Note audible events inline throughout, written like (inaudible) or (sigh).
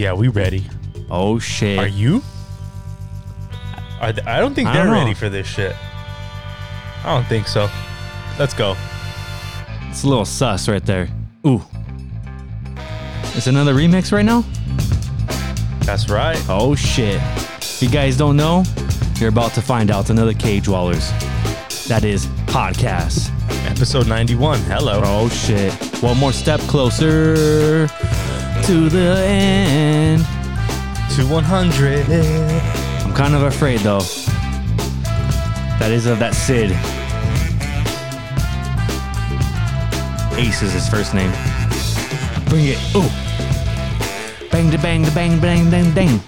Yeah, we ready. Oh shit. Are you? I, I don't think I they're don't ready for this shit. I don't think so. Let's go. It's a little sus right there. Ooh. It's another remix right now? That's right. Oh shit. If you guys don't know, you're about to find out another Cage Wallers. That is podcast. Episode 91. Hello. Oh shit. One more step closer to the end. To 100. I'm kind of afraid though. That is of that Sid. Ace is his first name. Bring it. Ooh. Bang da bang da bang bang bang bang.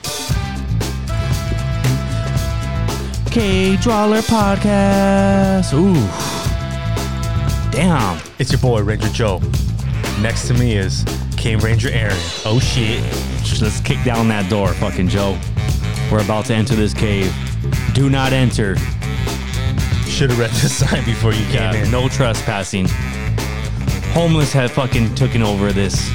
K Drawler Podcast. Ooh. Damn. It's your boy, Ranger Joe. Next to me is Cave Ranger Aaron. Oh shit. Let's kick down that door, fucking Joe. We're about to enter this cave. Do not enter. Should have read the (laughs) sign before you came Yeah, in. no trespassing. Homeless have fucking taken over this.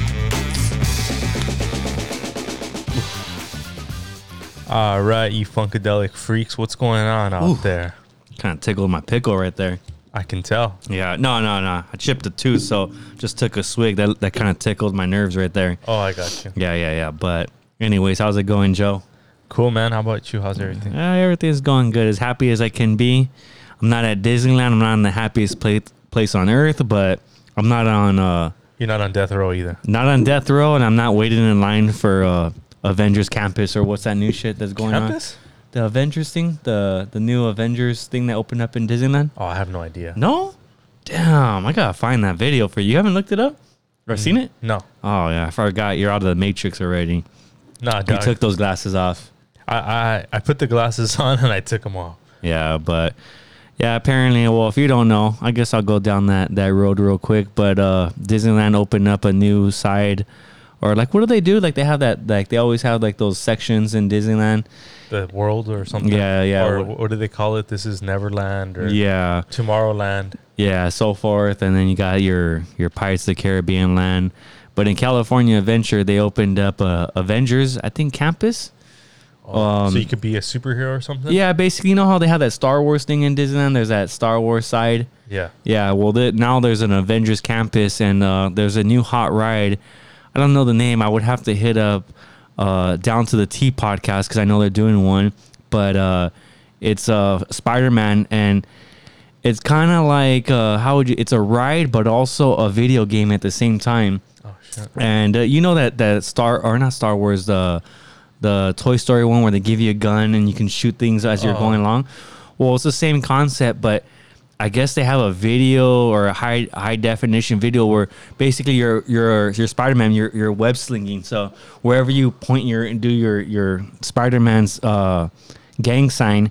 All right, you funkadelic freaks. What's going on out Ooh. there? Kind of tickled my pickle right there. I can tell. Yeah, no, no, no. I chipped a tooth, so just took a swig. That that kind of tickled my nerves right there. Oh, I got you. Yeah, yeah, yeah. But anyways, how's it going, Joe? Cool, man. How about you? How's everything? Uh, everything's going good. As happy as I can be. I'm not at Disneyland. I'm not in the happiest place place on earth, but I'm not on uh You're not on death row either. not on death row, and I'm not waiting in line for uh Avengers Campus or what's that new shit that's going on. The Avengers thing, the the new Avengers thing that opened up in Disneyland. Oh, I have no idea. No, damn, I gotta find that video for you. You haven't looked it up or seen it? No. Oh yeah, I forgot. You're out of the Matrix already. Nah, You dog. took those glasses off. I, I I put the glasses (laughs) on and I took them off. Yeah, but yeah, apparently, well, if you don't know, I guess I'll go down that that road real quick. But uh Disneyland opened up a new side, or like, what do they do? Like they have that, like they always have like those sections in Disneyland. The world or something. Yeah, yeah. Or what do they call it? This is Neverland or Yeah, Tomorrowland. yeah, so forth, and then you got your your Pirates of the Caribbean land. But in California Adventure, they opened up a Avengers, I think, campus. Oh, Um, so you could be a superhero or something. Yeah, basically, you know how they have that Star Wars thing in Disneyland. There's that Star Wars side. Yeah. Yeah, well, now there's an Avengers campus, and uh, there's a new hot ride. I don't know the name. I would have to hit up uh, down to the T podcast because I know they're doing one. But uh, it's uh, Spider Man, and it's kind of like uh, how would you? It's a ride, but also a video game at the same time. Oh shit. And uh, you know that that Star or not Star Wars the the Toy Story one where they give you a gun and you can shoot things as you're Oh. going along. Well, it's the same concept, but I guess they have a video or a high high definition video where basically you're you're you're Spider Man, you're you're web slinging. So wherever you point your and do your your Spider Man's uh, gang sign,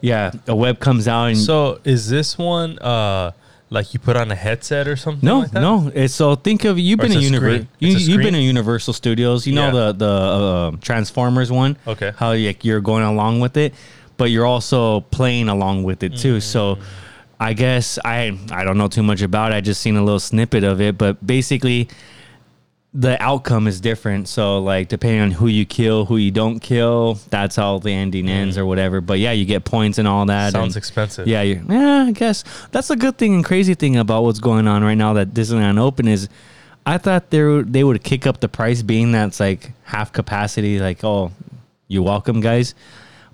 yeah, a web comes out and So is this one uh like you put on a headset or something? No, like that? no. It's so think of you've Or been a universe. you, you've been in Universal Studios. You know Yeah. the the uh, Transformers one. Okay. How like you're going along with it, but you're also playing along with it too. Mm. So. I guess I I don't know too much about it. I just seen a little snippet of it, but basically the outcome is different. So like depending on who you kill, who you don't kill, that's how the ending ends or whatever. But yeah, you get points and all that. Mm. Sounds and- expensive. yeah, you yeah, I guess that's a good thing and crazy thing about what's going on right now that Disneyland Open is. I thought they would they would kick up the price, being that's like half capacity. Like, oh, you're welcome, guys.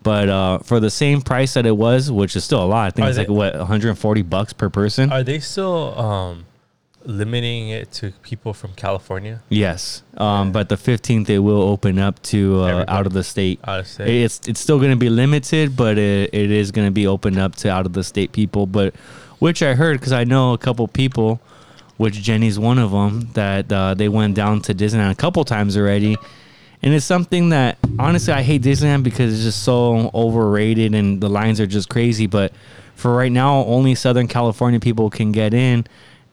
But uh, for the same price that it was, which is still a lot, I think Are it's they- like what 140 bucks per person. Are they still um limiting it to people from California? yes, um, but the 15th they will open up to uh, out of the state. Out of state. It's it's still going to be limited, but it, it is going to be opened up to out of the state people. But which I heard because I know a couple people, which Jenny's one of them, that uh, they went down to Disneyland a couple times already, and it's something that honestly I hate Disneyland because it's just so overrated and the lines are just crazy. But for right now, only Southern California people can get in.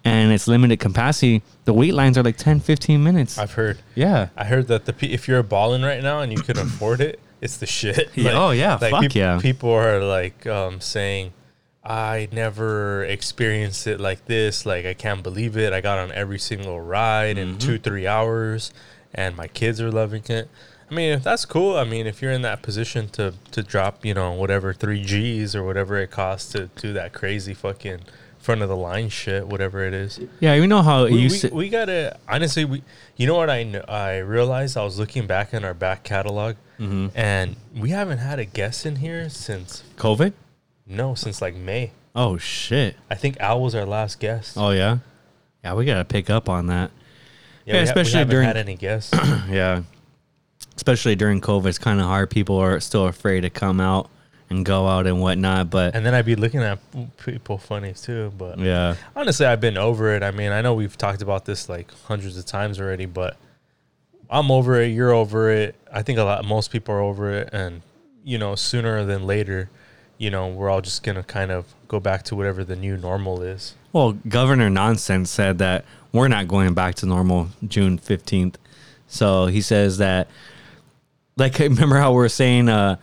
And it's limited capacity. The wait lines are like 10, 15 minutes. I've heard. yeah. I heard that the if you're balling right now and you can afford it, it's the shit. Yeah, oh, yeah, fuck peop- yeah. People are like um, saying, "I never experienced it like this. Like I can't believe it. I got on every single ride in Mm-hmm. two three hours, and my kids are loving it." I mean, if that's cool. I mean, if you're in that position to to drop, you know, whatever three G's or whatever it costs to do that crazy fucking front of the line shit, whatever it is. Yeah, you know how it We, used we, to. we gotta honestly. We, you know what I I realized I was looking back in our back catalog, Mm-hmm. and we haven't had a guest in here since COVID? no, since like May. Oh shit! I think Al was our last guest. Oh yeah, yeah. We gotta pick up on that. Yeah, we ha- especially we haven't during- had any guests. (clears throat) yeah, especially during COVID, it's kind of hard. People are still afraid to come out and go out and whatnot. But and then I'd be looking at people funny too. But yeah, honestly, I've been over it. I mean, I know we've talked about this like hundreds of times already, but I'm over it. You're over it. I think a lot, most people are over it, and you know, sooner than later, you know, we're all just gonna kind of go back to whatever the new normal is. Well, Governor Nonsense said that we're not going back to normal June 15th. So he says that, like, (laughs) remember how we were saying uh,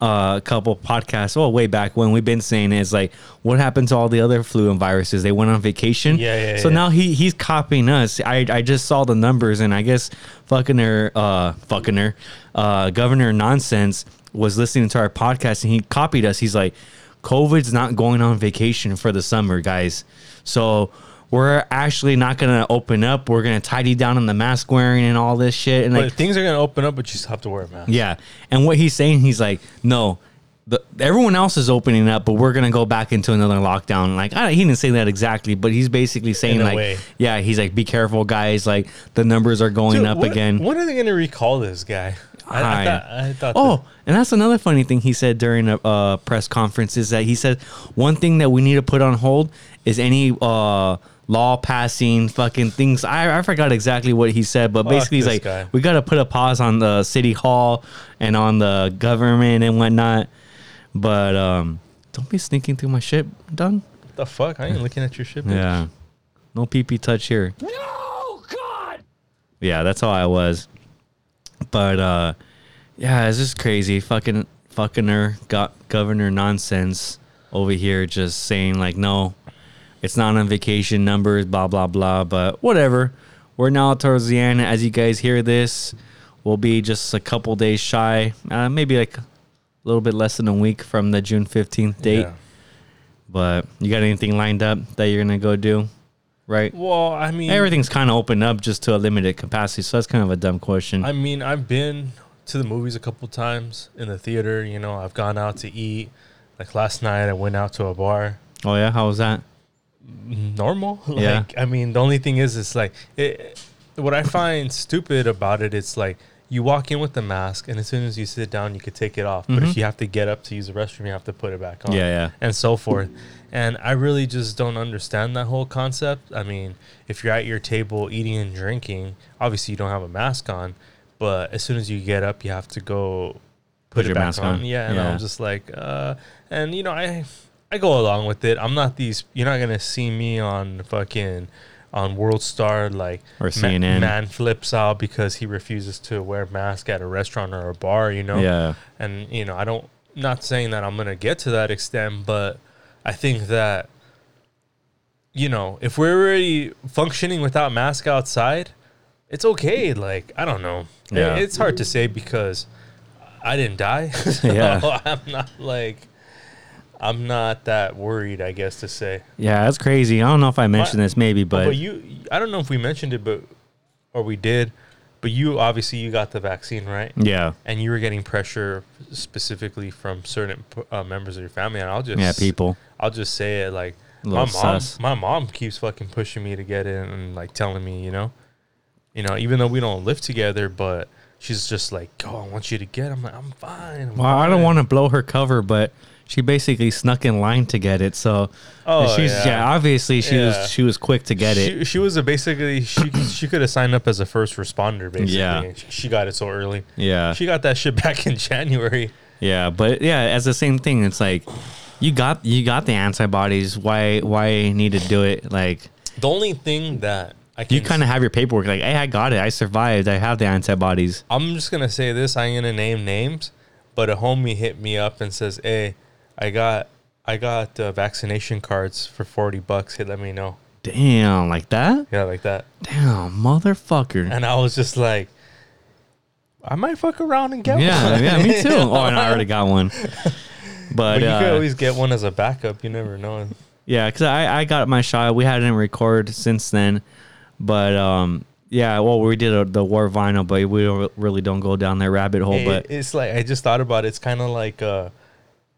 uh, a couple podcasts, well, way back when we've been saying is like, what happened to all the other flu and viruses? They went on vacation. Yeah, yeah, So yeah. now he he's copying us. I, I just saw the numbers, and I guess fucking her, uh, fucking her, uh, Governor Nonsense was listening to our podcast, and he copied us. He's like, COVID's not going on vacation for the summer, guys. So we're actually not gonna open up. We're gonna tidy down on the mask wearing and all this shit. And But like, things are gonna open up, but you still have to wear a mask. yeah. And what he's saying, he's like, no, the, everyone else is opening up, but we're gonna go back into another lockdown. Like, I, he didn't say that exactly, but he's basically saying In like, way. yeah, he's like, be careful, guys. Like the numbers are going Dude, up when- again. When are they gonna recall this guy? I, I thought. I thought Oh, that- and that's another funny thing he said during a uh, press conference is that he said one thing that we need to put on hold is any uh, law passing fucking things. I, I forgot exactly what he said, but Fuck basically he's like, guy. we got to put a pause on the city hall and on the government and whatnot. But um, don't be sneaking through my shit, done. the fuck? I ain't looking at your shit. bitch. Yeah, no pee pee touch here. No, God! Yeah, that's how I was. But uh yeah, it's just crazy. Fucking fucking her got governor nonsense over here just saying like no, it's not on vacation numbers, blah blah blah. But whatever. We're now towards the end. As you guys hear this, we'll be just a couple days shy, uh, maybe like a little bit less than a week from the June fifteenth date. Yeah. But you got anything lined up that you're gonna go do? Right? Well, I mean, Everything's kind of opened up just to a limited capacity, so that's kind of a dumb question. I mean, I've been to the movies a couple times in the theater. You know, I've gone out to eat. Like last night, I went out to a bar. oh yeah, how was that? Normal. (laughs) Like, Yeah. I mean, the only thing is, it's like it. What I find stupid about it, it's like you walk in with the mask, and as soon as you sit down, you could take it off. But if Mhm. you have to get up to use the restroom, you have to put it back on. Yeah, yeah. and so forth. And I really just don't understand that whole concept. I mean, if you're at your table eating and drinking, obviously you don't have a mask on, but as soon as you get up, you have to go Put it your back mask on. Yeah, and Yeah. I'm just like, uh, and you know, I I go along with it. I'm not these. You're not gonna see me on fucking on World Star like Or CNN. man flips out because he refuses to wear a mask at a restaurant or a bar. You know, Yeah. and you know i don't not saying that i'm gonna get to that extent but i think that you know if we're already functioning without mask outside it's okay like i don't know Yeah. it's hard to say because i didn't die so (laughs) Yeah. (laughs) i'm not like i'm not that worried i guess to say Yeah, that's crazy. I don't know if I mentioned this maybe, but, but, you i don't know if we mentioned it but or we did but you obviously you got the vaccine right yeah. and you were getting pressure specifically from certain uh, members of your family and i'll just Yeah, people. i'll just say it like my mom sus. my mom keeps fucking pushing me to get it and like telling me you know you know even though we don't live together but she's just like oh i want you to get i'm like i'm fine I'm Well, I don't want to blow her cover, but she basically snuck in line to get it. So oh she's yeah, yeah. obviously she Yeah. was she was quick to get it. she, she was a basically she she could have signed up as a first responder basically Yeah. she, got it so early Yeah. she got that shit (laughs) back in january Yeah, but yeah, as the same thing, it's like you got you got the antibodies. Why why need to do it? Like the only thing that i can you kind of have your paperwork. Like, hey, I got it. I survived. I have the antibodies. I'm just gonna say this. I ain't gonna name names, but a homie hit me up and says, "Hey, I got I got uh, vaccination cards for forty bucks. Hey, let me know." Damn, like that. Yeah, like that. Damn, motherfucker. And I was just like, I might fuck around and get Yeah, one. yeah, me (laughs) too. Oh, and I already got one. (laughs) But, But you could uh, always get one as a backup. You never know. Yeah, because I, I got my shot. We hadn't recorded since then, but um, yeah. Well, we did a, the war vinyl, but we don't, really don't go down that rabbit hole. Hey, but it's like I just thought about it. It's kind of like uh,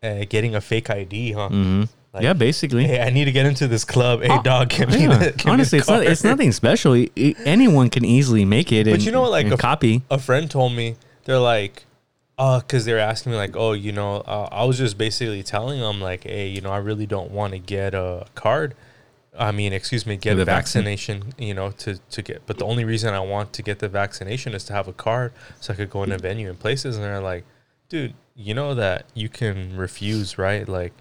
uh, getting a fake ID, huh? mhm. Like, yeah, basically. Hey, I need to get into this club. Hey, Oh, dog, give me Yeah. the, (laughs) give me Honestly, the it's not, it's nothing special. Anyone can easily make it. But and, you know what, like a- copy. a friend told me they're like uh because they were asking me like oh you know uh, i was just basically telling them like hey you know i really don't want to get a card i mean excuse me get The a vaccine. vaccination you know to to get but the only reason i want to get the vaccination is to have a card so i could go in a venue and places and they're like dude you know that you can refuse right? Like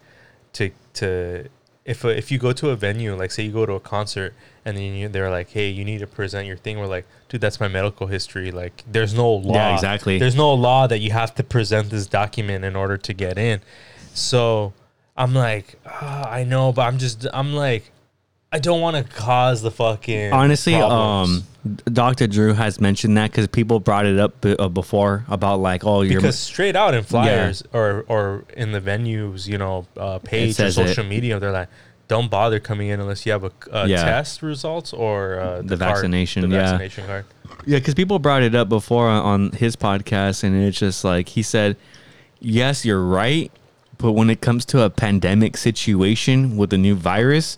to to if a, if you go to a venue like say you go to a concert and then you, they're like hey you need to present your thing. We're like dude that's my medical history. Like there's no law. Yeah, exactly. there's no law that you have to present this document in order to get in. So i'm like ah, i know but i'm just i'm like i don't want to cause the fucking Honestly, problems. um, Dr. Drew has mentioned that because people brought it up b- uh, before about like, oh, you're because straight out in flyers or or in the venues, you know, uh, page or says it. social media, they're like, don't bother coming in unless you have a, a Yeah. test results or uh, The card, vaccination, the yeah. vaccination card. Yeah, because people brought it up before on his podcast, and it's just like he said, "Yes, you're right, but when it comes to a pandemic situation with a new virus,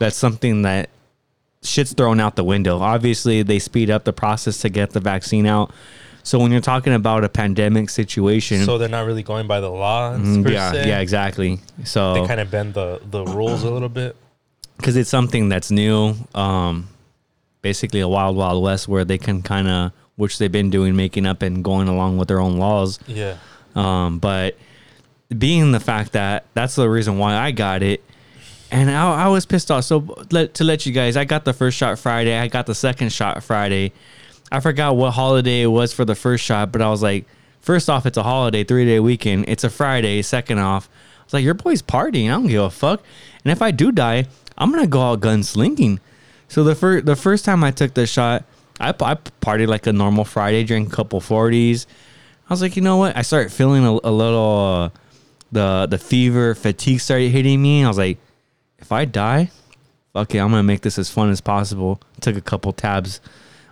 that's something that shit's thrown out the window. Obviously, they speed up the process to get the vaccine out. So when you're talking about a pandemic situation, So they're not really going by the laws. mm, yeah, se. yeah, exactly. So They kind of bend the the rules a little bit. because it's something that's new um basically a wild wild west where they can kind of which they've been doing making up and going along with their own laws Yeah. um but being the fact that that's the reason why i got it and i, I was pissed off. So let, to let you guys i got the first shot friday. I got the second shot friday. I forgot what holiday it was for the first shot but i was like first off it's a holiday three day weekend. It's a friday second off. I was like your boy's partying. I don't give a fuck. And if i do die i'm gonna go out gunslinging. So the first the first time i took the shot i, I partied like a normal friday drank a couple 40s I was like, you know what? I started feeling a, a little, uh, the the fever, fatigue started hitting me. I was like, if I die, fuck it, I'm gonna make this as fun as possible. Took a couple tabs,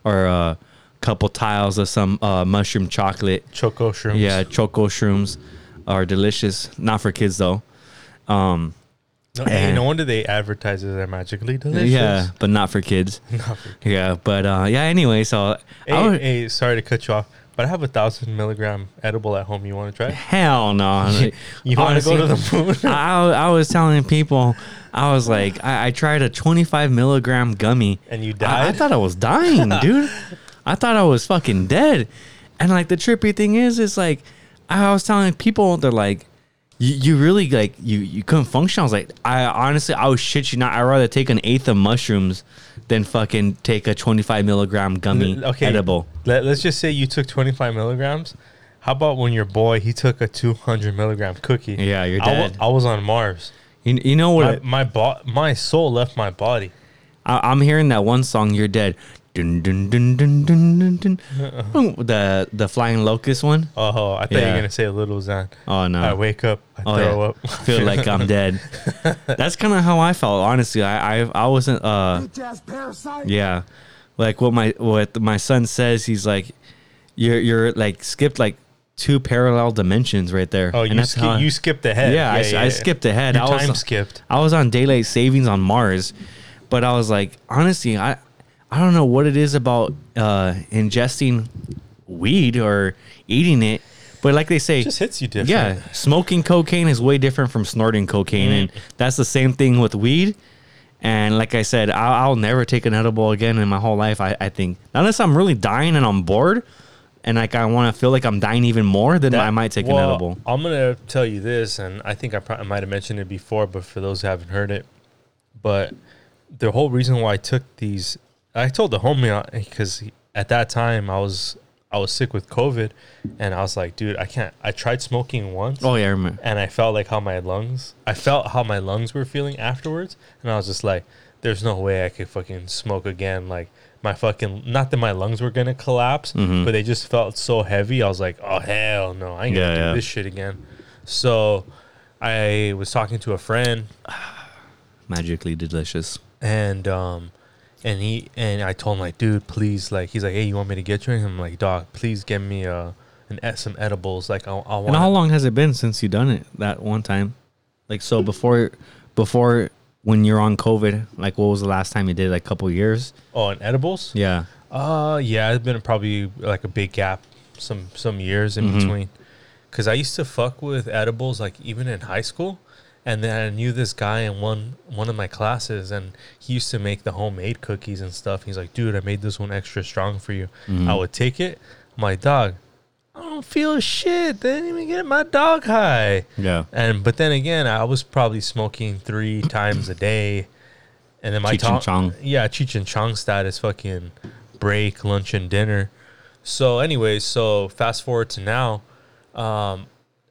or a couple tiles of some uh, mushroom chocolate. Choco shrooms. Yeah, choco shrooms are delicious. Not for kids though. Um, No, hey, no wonder they advertise it as magically delicious. yeah, but not for kids. (laughs) Not for- kids. Yeah, but uh, yeah. Anyway, so Hey, I would, hey, sorry to cut you off, but I have a thousand milligram edible at home. You want to try? hell no. (laughs) You want to go to the moon? (laughs) I, I was telling people, I was like, I, I tried a 25 milligram gummy. and you I, I thought I was dying, (laughs) dude. I thought I was fucking dead. And like the trippy thing is, is like, I was telling people, they're like, you, you really like you you couldn't function. I was like, I honestly, I was shit you not. I'd rather take an eighth of mushrooms than fucking take a 25 milligram gummy okay. edible. Let, let's just say you took 25 milligrams. How about when your boy he took a 200 milligram cookie? Yeah, you're dead. I was on Mars. You, you know what? My my, bo- my soul left my body. I, I'm hearing that one song, "You're Dead." Dun, dun, dun, dun, dun, dun, dun. (laughs) Boom, the the Flying Lotus one. Oh, I thought you were gonna say a little Xan. Oh no! I wake up, I Oh, throw yeah. up. (laughs) feel like I'm (laughs) dead. That's kind of how I felt. Honestly, I I, I wasn't. Uh, yeah, like what my what my son says. He's like, you're you're like skipped like two parallel dimensions right there. Oh, And you that's I- you skipped ahead. Yeah, I, I skipped ahead. You I was time skipped. I was on daylight savings on Mars, but I was like, honestly, I I don't know what it is about uh, ingesting weed or eating it, but like they say, It just hits you different. yeah, smoking cocaine is way different from snorting cocaine, and that's the same thing with weed. And like I said, I'll, I'll never take an edible again in my whole life. I, I think unless I'm really dying and I'm bored, and like I want to feel like I'm dying even more, then That- I might take well, an edible. I'm gonna tell you this, and I think I, probably might have mentioned it before, but for those who haven't heard it, but the whole reason why I took these, I told the homie because at that time I was I was sick with COVID, and I was like, dude, I can't. I tried smoking once, Oh yeah, I remember. and I felt like how my lungs, I felt how my lungs were feeling afterwards, and I was just like, there's no way I could fucking smoke again. Like my fucking, not that my lungs were gonna collapse, Mhm. but they just felt so heavy. I was like, oh hell no, I ain't gonna do yeah. this shit again. So I was talking to a friend (sighs) Magically delicious. and um and he and I told him like, dude, please, like, he's like, hey, you want me to get you? And I'm like, dog, please get me uh an some edibles. Like, I, I want. And how long has it been since you done it that one time? Like so before before when you're on COVID, like what was the last time you did? Like a couple years? oh, and edibles? Yeah. Uh, yeah, it's been probably like a big gap, some some years in Mhm. between. Cause I used to fuck with edibles like even in high school, and then I knew this guy in one one of my classes, and he used to make the homemade cookies and stuff. He's like, dude, I made this one extra strong for you. Mhm. I would take it. Like, dog, I don't feel shit. They didn't even get my dog high. Yeah. And but then again, I was probably smoking three (clears throat) times a day, and then my Cheech and Chong. yeah, Cheech and Chong status, fucking break, lunch, and dinner. So, anyways, so fast forward to now, um,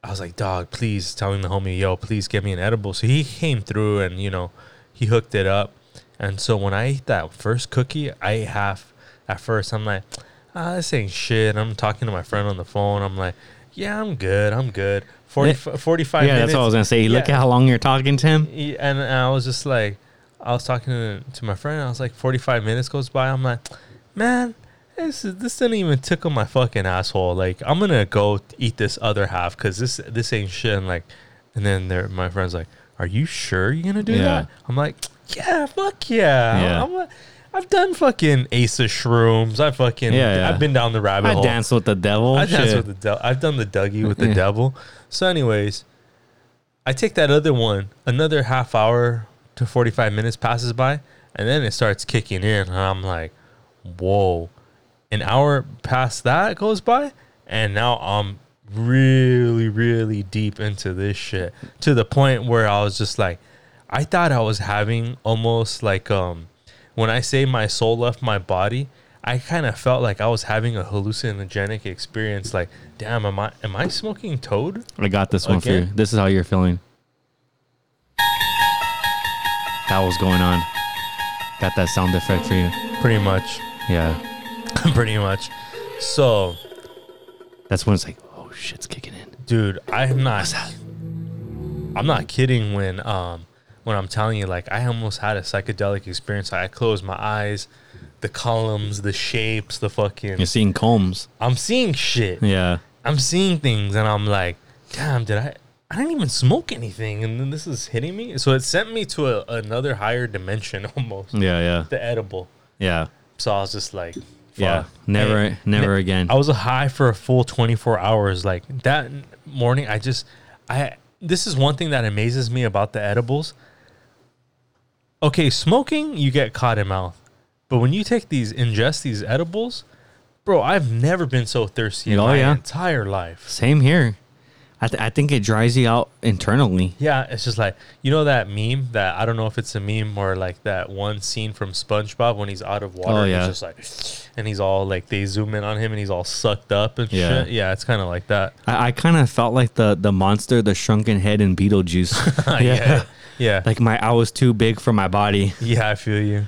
I was like, dog, please telling the homie, yo, please get me an edible. So he came through and you know he hooked it up. And so when I ate that first cookie, I ate half. At first, I'm like, ah, this ain't shit. I'm talking to my friend on the phone. I'm like, yeah, I'm good. I'm good. 40, 45 yeah, minutes. that's what I was gonna say. Look Yeah. at how long you're talking to him. And I was just like, I was talking to, to my friend. I was like, 45 minutes goes by. I'm like, man, this is, this didn't even tickle my fucking asshole. Like, I'm gonna go eat this other half because this this ain't shit. And like, and then there, my friend's like, are you sure you're gonna do Yeah. that? I'm like, yeah, fuck yeah. Yeah. I'm a, I've done fucking Ace of Shrooms. I fucking Yeah, yeah. I've been down the rabbit I hole. danced with the devil. I danced with the devil. I've done the Dougie with the devil. So, anyways, I take that other one. Another half hour to forty five minutes passes by, and then it starts kicking in, and I'm like, "Whoa!" An hour past that goes by, and now I'm really, really deep into this shit to the point where I was just like, I thought I was having almost like um when I say my soul left my body, I kind of felt like I was having a hallucinogenic experience. Like, damn, am I am I smoking toad? I got this one for you. This is how you're feeling. That was going on. Got that sound effect for you. Pretty much, Yeah. (laughs) pretty much. So, That's when it's like, oh shit's kicking in. dude, I'm not. I'm not kidding when um when I'm telling you like I almost had a psychedelic experience. I closed my eyes, the columns, the shapes, the fucking. You're seeing combs. I'm seeing shit. Yeah. I'm seeing things and I'm like, damn, did I? I didn't even smoke anything, and then this is hitting me. So it sent me to a, another higher dimension (laughs) almost. Yeah, yeah. The edible. Yeah. So I was just like, Yeah. Never And never ne- again. I was high for a full 24 hours. Like that morning, I just, I. This is one thing that amazes me about the edibles. Okay, smoking, you get caught in mouth, but when you take these, ingest these edibles, bro, I've never been so thirsty in Oh, my yeah. entire life. Same here. I, th- I think it dries you out internally. Yeah, it's just like you know that meme that I don't know if it's a meme or like that one scene from SpongeBob when he's out of water. Oh, and yeah. he's just like, and he's all like they zoom in on him and he's all sucked up and Yeah. shit. Yeah, it's kind of like that. I, I kind of felt like the the monster, the shrunken head in Beetlejuice. (laughs) (laughs) yeah, yeah, Like my I was too big for my body. yeah. I feel you.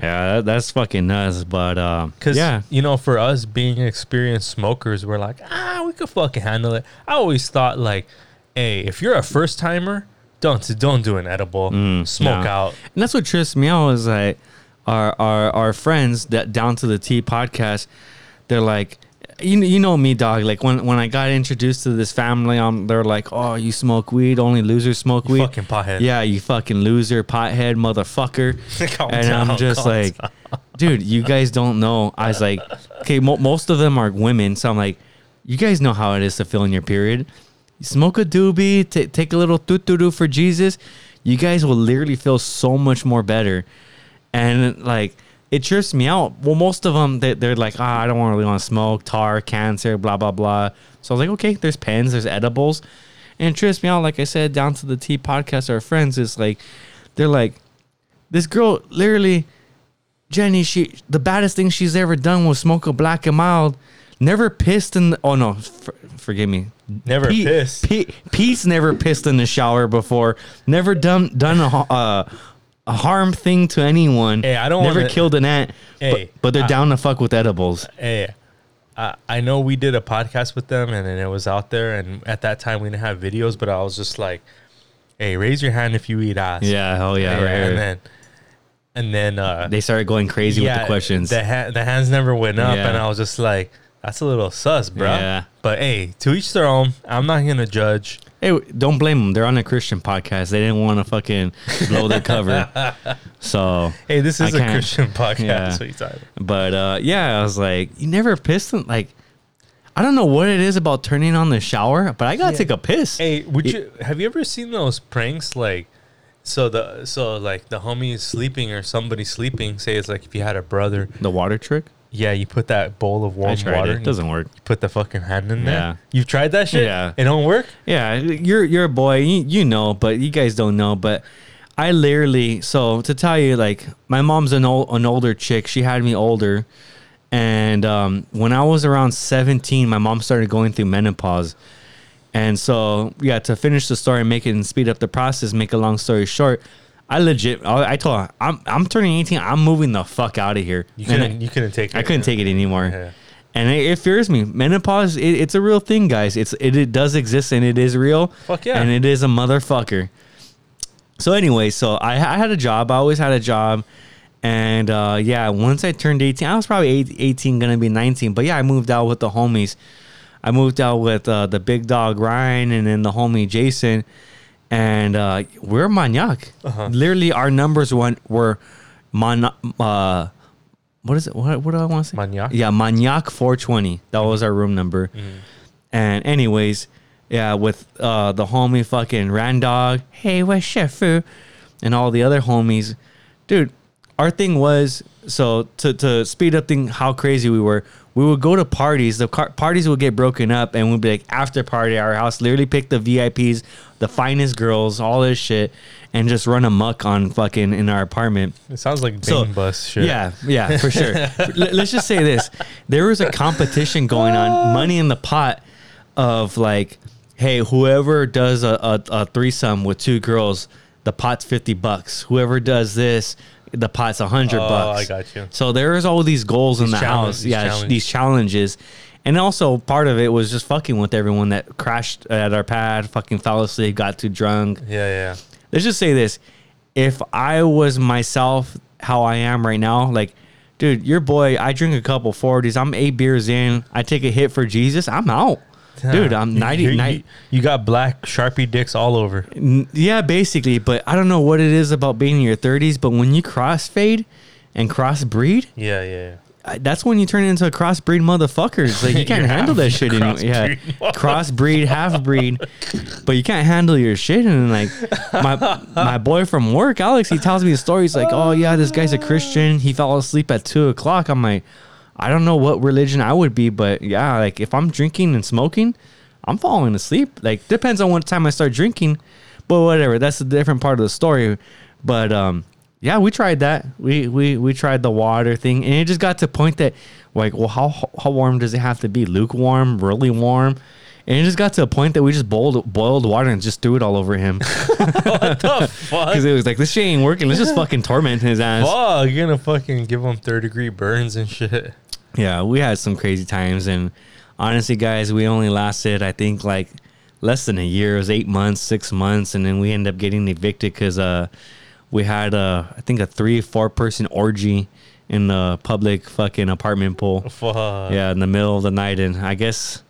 Yeah, that, that's fucking nuts. But uh, Because yeah, you know, for us being experienced smokers, we're like, ah, we could fucking handle it. I always thought like, hey, if you're a first timer, don't don't do an edible. Mm, Smoke no. out. and that's what trips me out is like our our our friends that down to the T podcast. They're like, you you know me, dog. Like when when I got introduced to this family, um, they're like, oh, you smoke weed? Only losers smoke You weed. fucking pothead. Yeah, you fucking loser, pothead, motherfucker. (laughs) And down, I'm just like, dude, you guys don't know. I was like, okay, mo- most of them are women, so I'm like, you guys know how it is to feel in your period. You smoke a doobie, t- take a little doo for Jesus. You guys will literally feel so much more better. And like, it trips me out. Well, most of them, they, they're like, ah, I don't really want to smoke, tar, cancer, blah, blah, blah. So I was like, okay, there's pens, there's edibles. And it trips me out, like I said, down to the T podcast, our friends, is like, they're like, this girl literally, Jenny, she, the baddest thing she's ever done was smoke a black and mild. Never pissed in the, oh no, for, forgive me. Never Pete- pissed. Pete, Pete's never pissed in the shower before. Never done done a uh, a harm thing to anyone. Hey, I don't never wanna- killed an ant. Hey, but, but they're I- down to fuck with edibles. Hey, I, I know we did a podcast with them and then it was out there. And at that time, we didn't have videos, but I was just like, hey, raise your hand if you eat ass. Yeah, hell yeah, Yeah, right, And right. then, and then, uh, they started going crazy with the questions. The, ha- the hands never went up. Yeah. And I was just like, that's a little sus, bro. Yeah. But hey, to each their own. I'm not to judge. Hey, don't blame them. They're on a Christian podcast. They didn't want to fucking blow their cover. (laughs) So, Hey, this is a Christian (laughs) podcast. Yeah. You talking about? but uh, yeah, I was like, you never pissed in like. I don't know what it is about turning on the shower, but I gotta Yeah. take a piss. Hey, would you have you ever seen those pranks like so the so like the homie is sleeping or somebody sleeping, say it's like if you had a brother, The water trick. Yeah, you put that bowl of warm I tried water, it. and Doesn't work. you put the fucking hand in there. Yeah. You've tried that shit? Yeah. It don't work? Yeah, you're you're a boy. You, you know, but you guys don't know. But I literally so to tell you, like my mom's an old an older chick. She had me older, and um, when I was around 17, my mom started going through menopause. And so, yeah, to finish the story, make it and speed up the process, make a long story short, I legit, I, I told her, I'm, I'm turning 18. I'm moving the fuck out of here. You couldn't you couldn't take it. I couldn't take it anymore. Yeah. And it, it fears me. Menopause, it, it's a real thing, guys. It's it, it does exist and it is real. Fuck yeah. And it is a motherfucker. So anyway, so I, I had a job. I always had a job. And uh, yeah, once I turned 18, I was probably eight- 18, gonna be 19. But yeah, I moved out with the homies. I moved out with uh, the big dog Ryan and then the homie Jason. And uh, we're Maniac. Uh-huh. Literally, our numbers went, were mon- uh, what is it? What, what do I want to say? Maniac? Yeah, Maniac 420. That was our room number. And anyways, yeah, with uh, the homie fucking Randog, hey, where's your food? And all the other homies. Dude, our thing was so to, to speed up thing how crazy we were, we would go to parties. The car- parties would get broken up and we'd be like after party at our house, literally pick the VIPs, the finest girls, all this shit, and just run amok on fucking in our apartment. It sounds like Bing So, Bus shit. Yeah, yeah, for sure. (laughs) L- let's just say this: there was a competition going on, money in the pot, of like, hey, whoever does a, a, a threesome with two girls, the pot's fifty bucks. Whoever does this, the pot's a hundred Oh, bucks. I got you. So there's all these goals in These the house. yeah, these challenges. And also part of it was just fucking with everyone that crashed at our pad, fucking fell asleep, got too drunk Yeah, yeah. let's just say this if i was myself how i am right now like dude your boy i drink a couple 40s i'm eight beers in i take a hit for jesus i'm out dude i'm You- 90 you, 90 you, you got black Sharpie dicks all over. Yeah basically but i don't know what it is about being in your 30s but when you crossfade and crossbreed Yeah, yeah. uh, that's when you turn into a crossbreed motherfuckers. Like you (laughs) can't handle that shit anymore. Yeah, crossbreed. half breed, but you can't handle your shit. And like my my boy from work, Alex, he tells me a story. He's like, "Oh yeah, this guy's a Christian. He fell asleep at two o'clock." I'm like, I don't know what religion I would be, but yeah, like if I'm drinking and smoking, I'm falling asleep. Like depends on what time I start drinking, but whatever. That's a different part of the story. But um, yeah, we tried that. We we we tried the water thing, and it just got to a point that like, well, how how warm does it have to be? Lukewarm, really warm. And it just got to a point that we just boiled boiled water and just threw it all over him (laughs) what the (laughs) fuck? because it was like this shit ain't working. Let's just (laughs) fucking torment his ass. Fuck, you're gonna fucking give him third degree burns and shit. Yeah, we had some crazy times, and honestly, guys, we only lasted I think like less than a year. It was eight months, six months, and then we ended up getting evicted because uh, we had a I think a three four person orgy in the public fucking apartment pool. Fuck. Yeah, in the middle of the night, and I guess.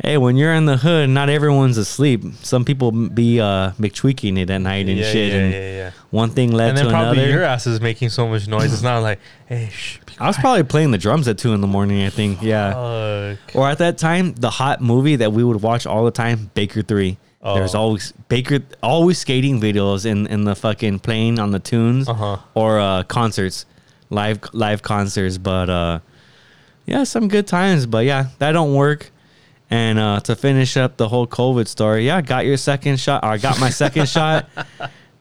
Hey, when you're in the hood, not everyone's asleep. Some people be uh McTweaking it at night and yeah, shit. yeah, and yeah, yeah. one thing led And to then probably another. your ass is making so much noise. It's not like, hey, shh. I was probably playing the drums at two in the morning. I think. Yeah. Fuck. Or at that time, the hot movie that we would watch all the time, Baker Three. There's Oh. always Baker, always skating videos in in the fucking playing on the tunes Uh-huh. or uh, concerts, live live concerts. But uh, yeah, some good times. But yeah, that don't work. And uh, to finish up the whole COVID story, yeah, I got your second shot. I got my second (laughs) shot.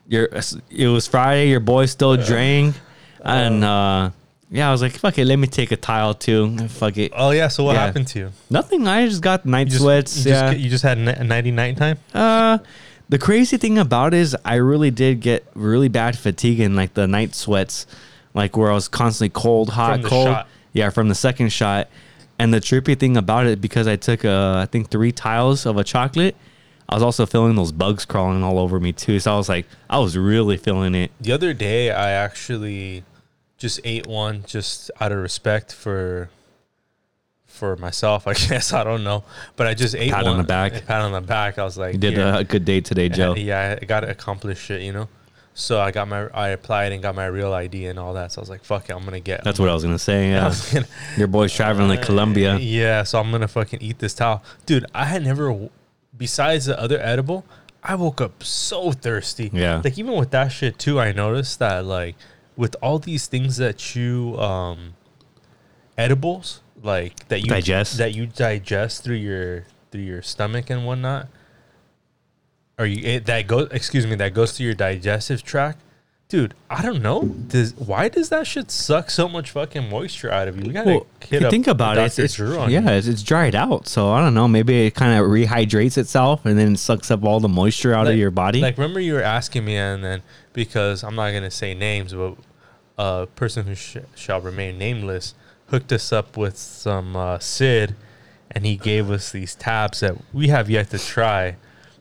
Your it was Friday. Your boy still drank, and uh, yeah, I was like, fuck it, let me take a tile too. Fuck it. Oh yeah. So what Yeah. happened to you? Nothing. I just got night You just, sweats. you yeah. just, you just had a nighty night time. uh, The crazy thing about it is I really did get really bad fatigue and like the night sweats, like where I was constantly cold, hot, From the cold. shot. Yeah, from the second shot. And the trippy thing about it, because I took uh, I think three tiles of a chocolate, I was also feeling those bugs crawling all over me too. So I was like, I was really feeling it. The other day, I actually just ate one just out of respect for for myself. I (laughs) guess I don't know, but I just ate Pat one. on the back. Pat on the back. I was like, You did "Here." a good day today, Joe. (laughs) Yeah, I got to accomplish it, you know. So I got my, I applied and got my real ID and all that. So I was like, fuck it, I'm gonna get. That's what I was gonna say. (laughs) Yeah. gonna- Your boy's traveling like Colombia. Yeah, so I'm gonna fucking eat this towel, dude. I had never, besides the other edible, I woke up so thirsty. Yeah. like even with that shit too, I noticed that like with all these things that you um edibles like that you Digest. that you digest through your through your stomach and whatnot, or you it, that goes excuse me that goes to your digestive tract. Dude, I don't know. Does why does that shit suck so much fucking moisture out of you? We gotta Well, hit if you up think about it, it's, Dr. Drew on yeah, it's, it's dried out. So I don't know. Maybe it kind of rehydrates itself and then sucks up all the moisture out of your body. Like, remember you were asking me, and then because I'm not gonna say names, but a person who sh- shall remain nameless hooked us up with some uh, Sid, and he gave us these tabs that we have yet to try.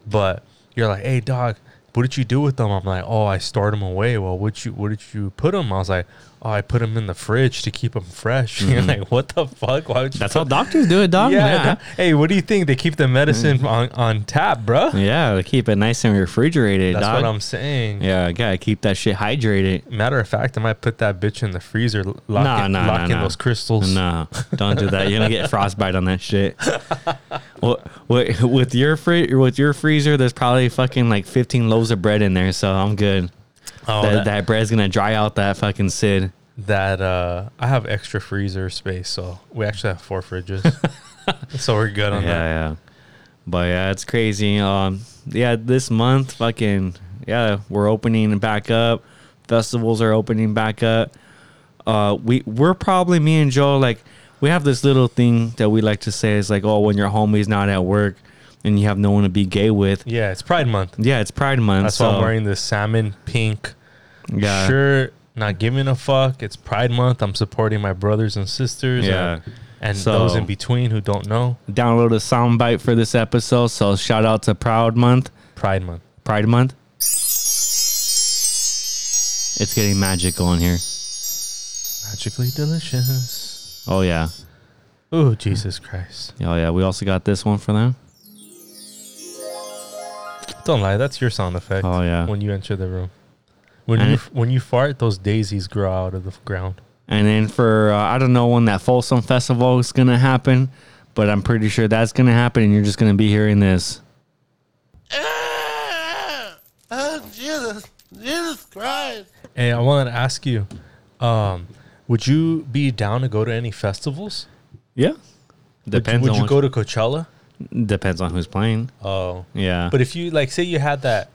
But you're like, hey, dog, what did you do with them? I'm like, oh, I stored them away. Well, what you what did you put them? I was like, oh, I put them in the fridge to keep them fresh. (laughs) You're mm-hmm. like, what the fuck? Why would you? That's put- how doctors do it, dog. Yeah. Yeah. hey, what do you think? They keep the medicine mm. on, on tap, bro. Yeah, to keep it nice and refrigerated, That's dog. what I'm saying. yeah, I gotta keep that shit hydrated. Matter of fact, I might put that bitch in the freezer, lock, Nah, in, nah, lock nah, in those crystals. No, don't do that. You're gonna get (laughs) frostbite on that shit. (laughs) well, with, with your fri- with your freezer, there's probably fucking like 15 loaves of bread in there, so I'm good. Oh, that, that, that bread's gonna dry out that fucking Sid. That, uh, I have extra freezer space, so we actually have four fridges, (laughs) so we're good Yeah, on that. yeah. But yeah, it's crazy. Um, yeah, this month, fucking yeah, we're opening back up. Festivals are opening back up. Uh, we we're probably me and Joe like we have this little thing that we like to say is like, oh, when your homie's not at work and you have no one to be gay with. Yeah, it's Pride Month. Yeah, it's Pride Month. That's so, why I'm wearing this salmon pink Yeah, shirt. Not giving a fuck. It's Pride Month. I'm supporting my brothers and sisters. Yeah. and, and So- those in between who don't know. download a soundbite for this episode. So shout out to Proud Month, Pride Month. Pride Month. It's getting magical in here. Magically delicious. Oh yeah. Oh Jesus Christ! Oh yeah, we also got this one for them. Don't lie. That's your sound effect. Oh yeah. when you enter the room. When And you it- when you fart, those daisies grow out of the ground. And then for uh, I don't know when that Folsom Festival is gonna happen, but I'm pretty sure that's gonna happen, and you're just gonna be hearing this. (laughs) Oh, Jesus. Jesus Christ. Hey, I wanted to ask you, um, would you be down to go to any festivals? Yeah. Would you- Depends Would on you, go to Coachella? depends on who's playing. Oh, Yeah. but if you like, say you had that,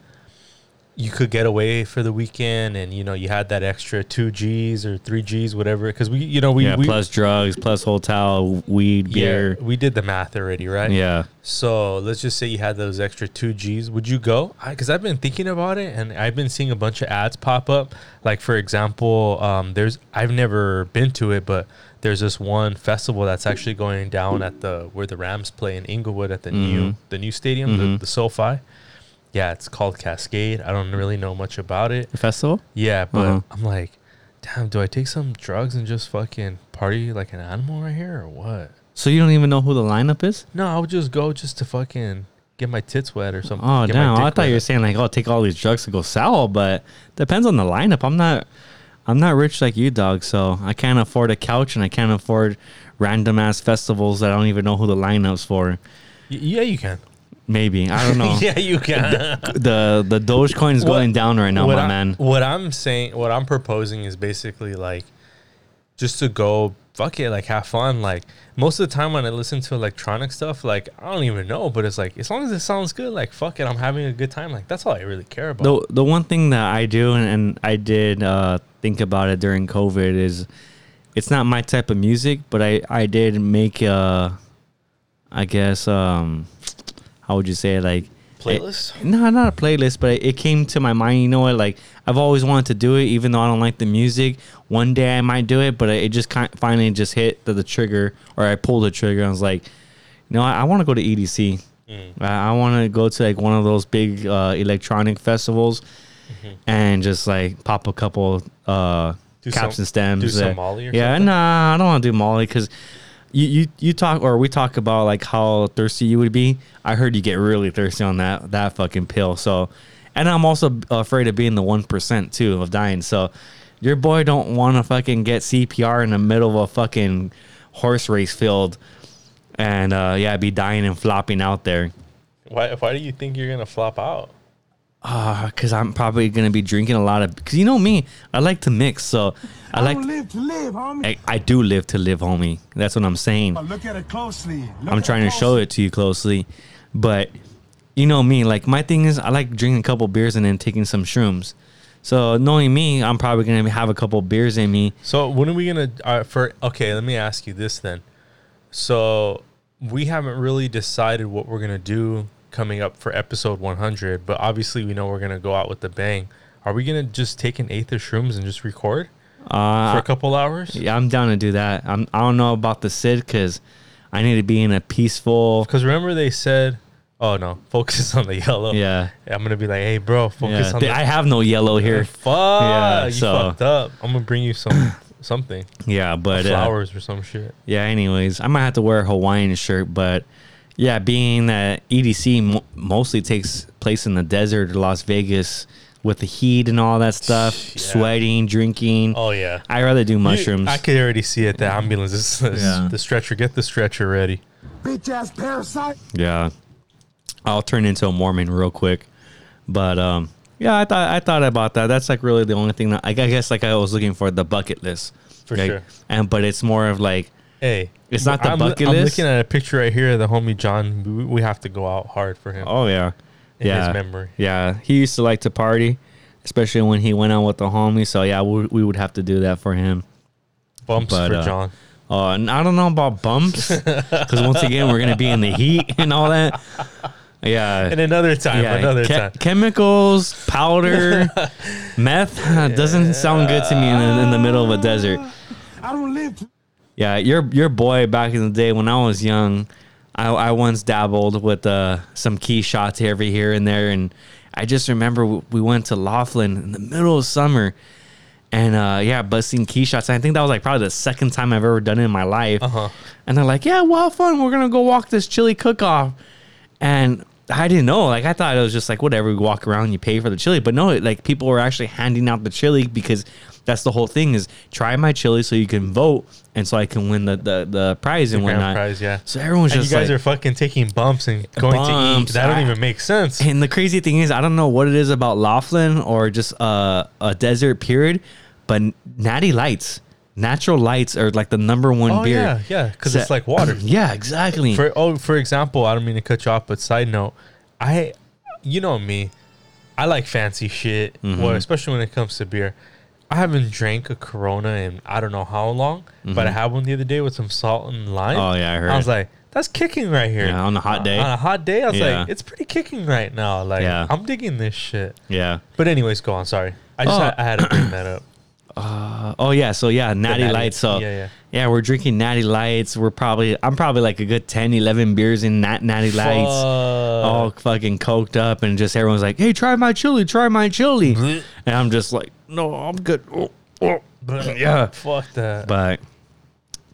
you could get away for the weekend, and you know you had that extra two G's or three G's, whatever. Because we, you know, we, yeah, we plus drugs, plus hotel, weed, yeah, beer. we did the math already, right? Yeah. So let's just say you had those extra two G's. Would you go? Because I've been thinking about it, and I've been seeing a bunch of ads pop up. Like for example, um, there's I've never been to it, but there's this one festival that's actually going down at the where the Rams play in Inglewood at the new Mhm. the new stadium, Mhm. the, the SoFi. Yeah, it's called Cascade. I don't really know much about it. The festival? Yeah, but Uh-huh. I'm like, damn, do I take some drugs and just fucking party like an animal right here or what? So you don't even know who the lineup is? No, I would just go just to fucking get my tits wet or something. Oh damn! I thought you were saying like, oh, take all these drugs to go sour, but depends on the lineup. I'm not, I'm not rich like you, dog. So I can't afford a couch and I can't afford random ass festivals that I don't even know who the lineups for. Y- yeah, you can. Maybe I don't know. (laughs) yeah, you can. the the Dogecoin is What- going down right now, my I- man. What I'm saying, what I'm proposing is basically like just to go fuck it, like have fun. Like most of the time when I listen to electronic stuff, like I don't even know, but it's like as long as it sounds good, like fuck it, I'm having a good time. Like that's all I really care about. The the one thing that I do and, and I did uh, think about it during COVID is it's not my type of music, but I I did make uh I guess um how would you say it like Playlist. no, not a playlist, but it came to my mind. You know what? Like I've always wanted to do it, even though I don't like the music. One day I might do it, but it just kind of finally just hit the, the trigger, or I pulled the trigger. and I was like, you know, I, I want to go to EDC. Mm. I, I want to go to like one of those big uh, electronic festivals, Mm-hmm. and just like pop a couple uh, Do caps some- and stems. do some Molly or yeah, something? nah, I don't want to do Molly because. You, you you talk or we talk about like how thirsty you would be. I heard you get really thirsty on that that fucking pill. So, and I'm also afraid of being the one percent too of dying. So, your boy don't want to fucking get CPR in the middle of a fucking horse race field, and uh, yeah, be dying and flopping out there. Why? Why do you think you're gonna flop out? Uh, cause I'm probably gonna be drinking a lot of. Cause you know me, I like to mix. So I like. live to live, homie. I, I do live to live, homie. That's what I'm saying. But look at it closely. Look I'm at trying to show it to you closely, but you know me. Like my thing is, I like drinking a couple beers and then taking some shrooms. So knowing me, I'm probably gonna have a couple beers in me. So when are we gonna? Uh, for okay, let me ask you this then. So we haven't really decided what we're gonna do coming up for episode 100, but obviously we know we're gonna go out with the bang. Are we gonna just take an eighth of shrooms and just record for Uh, a couple hours? yeah, I'm down to do that. I'm. I don't know about the Sid because I need to be in a peaceful. Because remember they said, "Oh no, focus (laughs) on the yellow." Yeah. I'm gonna be like, "Hey, bro, focus Yeah, on th- the." I have no yellow here. Fuck, Yeah, you so- fucked up. I'm gonna bring you some (coughs) something, Yeah, but uh, flowers or some shit. Yeah, anyways, I might have to wear a Hawaiian shirt, but yeah, being that EDC mo- mostly takes place in the desert or Las Vegas with the heat and all that stuff, Yeah. sweating, drinking. Oh yeah. I'd rather do mushrooms. You- I could already see it. The ambulance is is Yeah. the stretcher. Get the stretcher ready. Bitch ass parasite. yeah. I'll turn into a Mormon real quick. But um yeah, I thought I thought about that. That's like really the only thing that I, I guess like I was looking for the bucket list. For Like, sure. And but it's more of like Hey, It's not the I'm, bucket I'm list. looking at a picture right here of the homie John. We, we have to go out hard for him. Oh yeah, In his yeah, memory. Yeah, he used to like to party, especially when he went out with the homies. So yeah, we, we would have to do that for him. Bumps but, for uh, John. Uh, and I don't know about bumps (laughs) because once again we're gonna be in the heat and all that. Yeah, And another time, yeah, another che- time. chemicals, powder, (laughs) meth uh, doesn't sound good to me in, the- in the middle of a desert. I don't live to. Yeah, your your boy back in the day when I was young, I, I once dabbled with uh, some key shots every here and there, and I just remember we went to Laughlin in the middle of summer, and uh, yeah, busting key shots. I think that was like probably the second time I've ever done it in my life. Uh-huh. And they're like, "Yeah, well, fun. We're gonna go walk this chili cook off," and I didn't know. Like I thought it was just like whatever. We walk around, you pay for the chili, but no, like people were actually handing out the chili because that's the whole thing is try my chili so you can vote and so I can win the the, the prize and Grand whatnot. prize, yeah. So everyone's And just you guys like, are fucking taking bumps and going to eat. Bumps, That don't even make sense. and the crazy thing is, I don't know what it is about Laughlin or just uh, a desert period, but Natty Lights, natural lights are like the number one Oh beer. yeah, yeah, because it's like water. (clears throat) Yeah, exactly. For oh, for example, I don't mean to cut you off, but side note, I, you know me, I like fancy shit. Mm-hmm. Well, especially when it comes to beer. I haven't drank a Corona in I don't know how long, but I had one the other day with some salt and lime. Mm-hmm. Oh, yeah, I heard. I was like, that's kicking right here. Yeah, on a hot day. On a hot day, I was Yeah. like, it's pretty kicking right now. Like, Yeah. I'm digging this shit. yeah. But anyways, go on. Sorry, I just Oh. had, I had to bring that up. (clears throat) Uh, oh yeah, so yeah, Natty, Natty- Lights. So yeah, yeah. yeah, we're drinking Natty Lights. We're probably I'm probably like a good 10, 11 beers in Nat Natty Lights. all fucking coked up and just everyone's like, "Hey, try my chili, try my chili," and I'm just like, "No, I'm good." Oh, oh. But Yeah. fuck that. But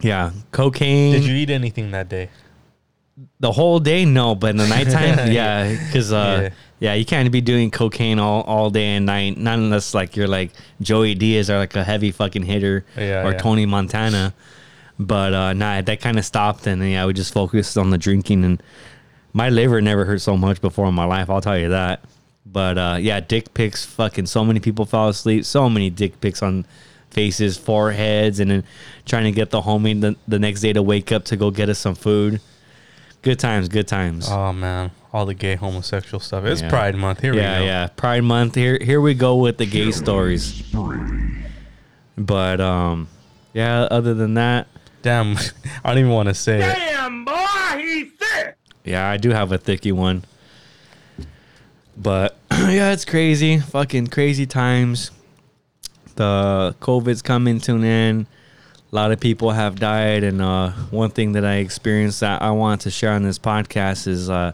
yeah, cocaine. Did you eat anything that day? the whole day? No, but in the nighttime, (laughs) yeah, because uh, Yeah. yeah. you can't be doing cocaine all, all day and night, not unless like you're like Joey Diaz or like a heavy fucking hitter Yeah, or yeah. Tony Montana. But uh, nah, that kind of stopped, and yeah, we just focused on the drinking, and my liver never hurt so much before in my life. I'll tell you that. But uh, yeah, dick pics. Fucking so many people fall asleep. So many dick pics on faces, foreheads, and then trying to get the homie the, the next day to wake up to go get us some food. Good times, good times. Oh man, all the gay homosexual stuff. It's Yeah. Pride Month. Here yeah, we go. yeah. Pride Month. Here, here we go with the gay stories. But um, yeah. Other than that, Damn, (laughs) I don't even want to say it. Damn, boy, he's thick. yeah, I do have a thicky one. But (clears throat) yeah, it's crazy. Fucking crazy times. The COVID's coming to an end. A lot of people have died, and uh, one thing that I experienced that I wanted to share on this podcast is uh,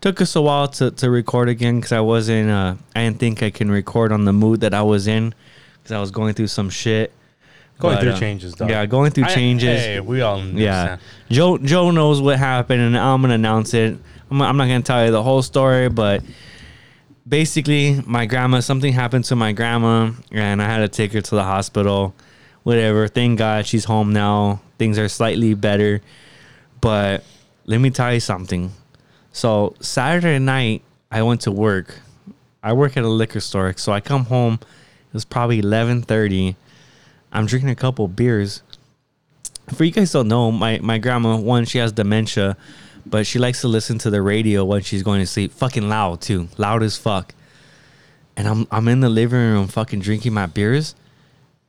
took us a while to, to record again because I wasn't uh, I didn't think I can record on the mood that I was in because I was going through some shit. Going But, through uh, changes, dog. Yeah, going through I- changes. Hey, we all understand. Yeah, Joe Joe knows what happened, and I'm gonna announce it. I'm, I'm not gonna tell you the whole story, but basically, my grandma something happened to my grandma, and I had to take her to the hospital. Whatever. Thank God she's home now. Things are slightly better, but let me tell you something. So Saturday night, I went to work. I work at a liquor store, so I come home. It was probably 11:30. I'm drinking a couple beers for you guys don't know, my, my grandma, one, she has dementia, but she likes to listen to the radio when she's going to sleep. Fucking loud too. Loud as fuck. And I'm I'm in the living room fucking drinking my beers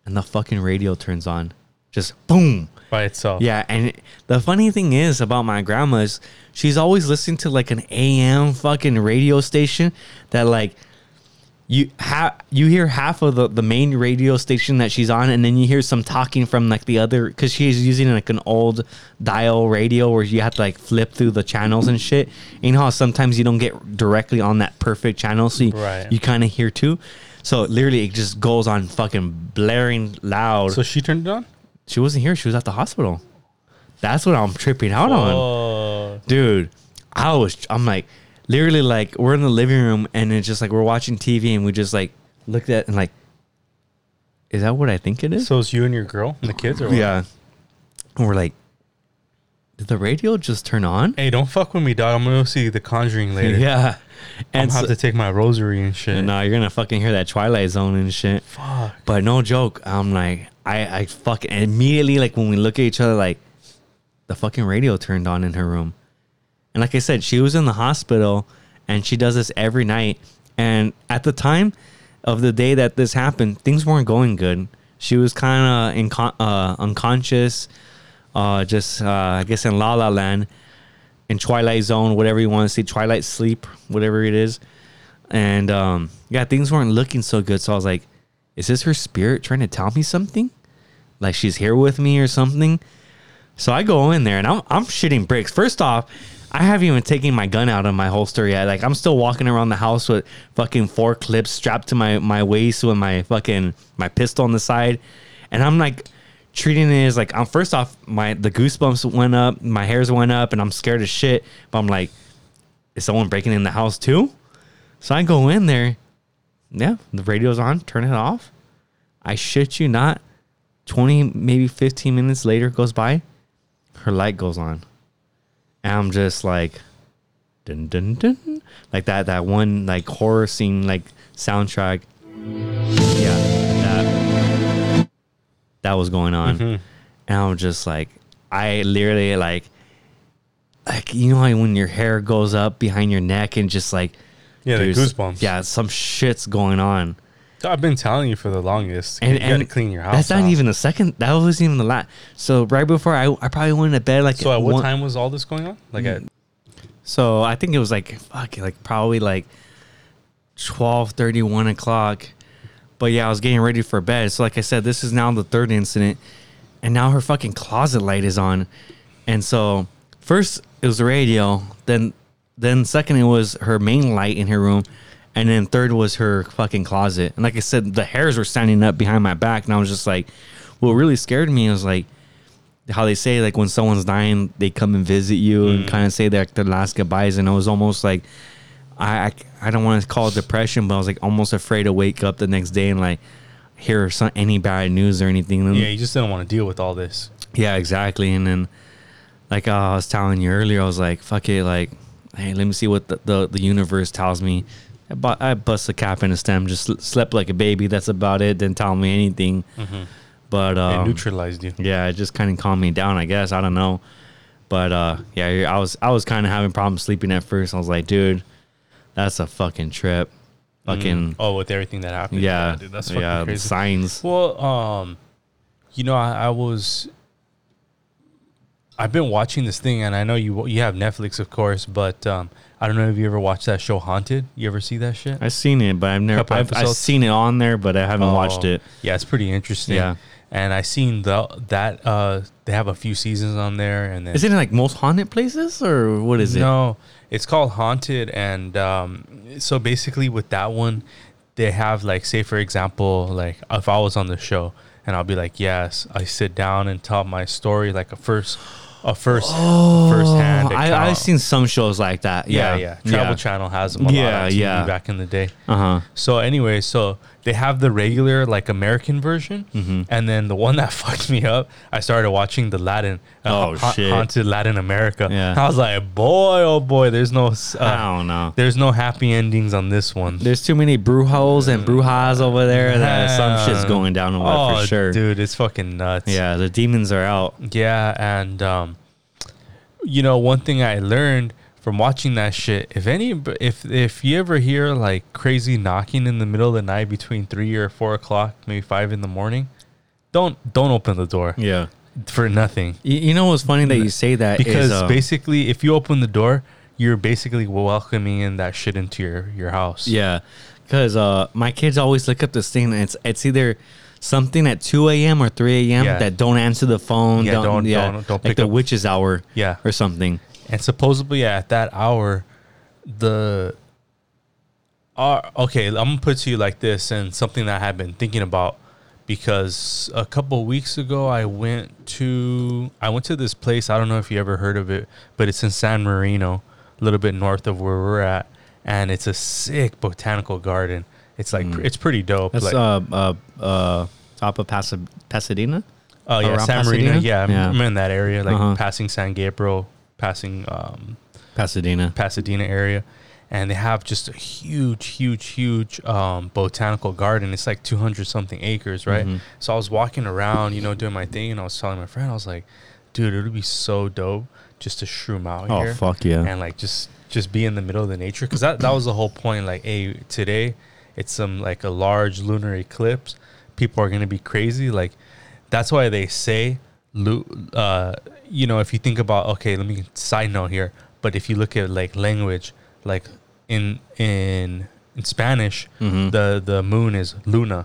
and the fucking radio turns on. Just boom. By itself. Yeah, and the funny thing is about my grandma is she's always listening to like an AM fucking radio station that like you ha- you hear half of the, the main radio station that she's on and then you hear some talking from like the other because she's using like an old dial radio where you have to like flip through the channels and shit and you know how sometimes you don't get directly on that perfect channel so you, Right. you kind of hear too so literally it just goes on fucking blaring loud So she turned it on? she wasn't here. She was at the hospital. That's what I'm tripping out on, Oh. dude. I was. I'm like, literally, like we're in the living room and it's just like we're watching TV and we just like looked at and like, is that what I think it is? So it's you and your girl and the kids or what? yeah. And we're like, did the radio just turn on? Hey, don't fuck with me, dog. I'm gonna see The Conjuring (laughs) later. Yeah. and I'm gonna have to take my rosary and shit. no, uh, you're gonna fucking hear that Twilight Zone and shit. Fuck. But no joke, I'm like, I, I fucking immediately like when we look at each other, like the fucking radio turned on in her room, and like I said, she was in the hospital, and she does this every night. And at the time of the day that this happened, things weren't going good. She was kind of incon- uh, unconscious, uh, just uh, I guess in La La Land, in Twilight Zone, whatever you want to say, Twilight Sleep, whatever it is. And um, yeah, things weren't looking so good. So I was like, is this her spirit trying to tell me something? Like she's here with me or something? So I go in there and I'm, I'm shitting bricks. First off, I haven't even taken my gun out of my holster yet. Like I'm still walking around the house with fucking four clips strapped to my, my waist with my fucking my pistol on the side. And I'm like treating it as like I'm first off my the goosebumps went up, my hairs went up, and I'm scared as shit. But I'm like, is someone breaking in the house too? So I go in there. Yeah, the radio's on. Turn it off. I shit you not. 20, maybe 15 minutes later goes by. Her light goes on. And I'm just like, dun dun dun. Like that, that one like horror scene, like soundtrack. Yeah, that, that was going on. Mm-hmm. And I'm just like, I literally like, like, you know how when your hair goes up behind your neck and just like, Yeah, the goosebumps. Yeah, some shit's going on. I've been telling you for the longest. And, you and gotta clean your house. That's not out. even the second. That wasn't even the last. So right before I, I probably went to bed like So at what one- time was all this going on? Like at So I think it was like fuck, like probably like 12, 1 o'clock. But yeah, I was getting ready for bed. So like I said, this is now the third incident, and now her fucking closet light is on. And so first it was the radio, then then second it was her main light in her room, and then third was her fucking closet. And like I said, the hairs were standing up behind my back, and I was just like, what really scared me was like how they say like when someone's dying, they come and visit you and kind of say like their last goodbyes, and it was almost like I I, I don't want to call it depression, but I was like almost afraid to wake up the next day and like hear some any bad news or anything. And yeah, you just didn't want to deal with all this. yeah, exactly. And then, like uh, I was telling you earlier, I was like, "Fuck it!" Like, hey, let me see what the the, the universe tells me. I, bu- I bust a cap in a stem, just sl- slept like a baby. That's about it. Didn't tell me anything. But It um, neutralized you. yeah, it just kind of calmed me down. I guess I don't know. But uh, yeah, I was I was kind of having problems sleeping at first. I was like, dude, that's a fucking trip. Fucking Oh, with everything that happened. yeah, dude, that's fucking yeah, the crazy. signs. Well, um, you know, I, I was, I've been watching this thing, and I know you you have Netflix, of course, but um, I don't know if you ever watched that show Haunted. You ever see that shit? I've seen it, but I've never. Couple I've, I've seen it on there, but I haven't watched Oh, it. Yeah, it's pretty interesting. Yeah. and I seen the that uh they have a few seasons on there, and then Is it in like most haunted places, or what is it? no, it's called Haunted, and um, so basically with that one, they have like say for example, like if I was on the show and I'll be like, yes, I sit down and tell my story like a first, a first, first hand. Oh, I, I've seen some shows like that. Yeah, Yeah, yeah. Travel Channel has them a Yeah, yeah. back in the day. Uh huh. So anyway, so they have the regular like American version, Mm-hmm. and then the one that (laughs) fucked me up. I started watching the Latin, uh, Oh, ha- shit. haunted Latin America. Yeah. I was like, boy, oh boy, there's no, s- I uh, don't know. there's no happy endings on this one. There's too many brujos and brujas over there that some shit's going down over oh, for sure. dude, it's fucking nuts. Yeah, the demons are out. Yeah, and um, you know, one thing I learned from watching that shit, if any, if if you ever hear like crazy knocking in the middle of the night between three or four o'clock, maybe five in the morning, don't don't open the door Yeah. for nothing You, you know what's funny that you say that because uh, basically, if you open the door, you're basically welcoming in that shit into your your house. Yeah, because uh, my kids always look up this thing. And it's it's either something at two a.m. or three a.m. Yeah. that don't answer the phone. Yeah, don't- yeah, don't- don't like pick the up. witch's hour. Yeah. or something. And supposedly at that hour, the uh, okay, I'm gonna put to you like this, and something that I've been thinking about because a couple weeks ago I went to I went to this place. I don't know if you ever heard of it, but it's in San Marino, a little bit north of where we're at, and it's a sick botanical garden. It's like it's pretty dope. That's like, uh uh uh top of Pasa- Pasadena. Oh yeah, San Marino. Yeah, I'm- Yeah. I'm in that area, like Uh-huh. passing San Gabriel, passing um, Pasadena. Pasadena area, and they have just a huge, huge, huge um, botanical garden. It's like 200 something acres, right? Mm-hmm. So I was walking around, you know, doing my thing, and I was telling my friend, I was like, dude, it would be so dope just to shroom out Oh, here. fuck yeah. And like just just be in the middle of the nature, because that that was the whole point. Like, hey, today it's some like a large lunar eclipse. People are gonna be crazy. Like, that's why they say, uh, you know, if you think about, okay, let me side note here, but if you look at like language, like in in in Spanish, Mm-hmm. the the moon is Luna,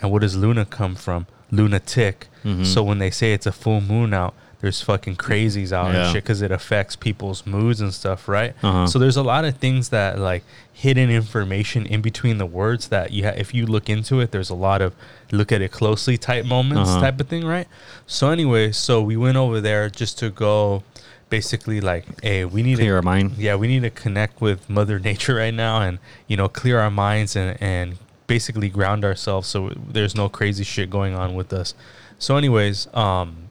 and where does Luna come from? Lunatic. Mm-hmm. So when they say it's a full moon out, there's fucking crazies out Yeah. and shit because it affects people's moods and stuff, right? Uh-huh. So there's a lot of things that like hidden information in between the words that you ha- if you look into it, there's a lot of look at it closely type moments Uh-huh. type of thing, right? So anyway, so we went over there just to go, basically like, hey, we need Clear to our mind. yeah, we need to connect with Mother (laughs) Nature right now, and you know, clear our minds and and basically ground ourselves so there's no crazy shit going on with us. So, anyways, um,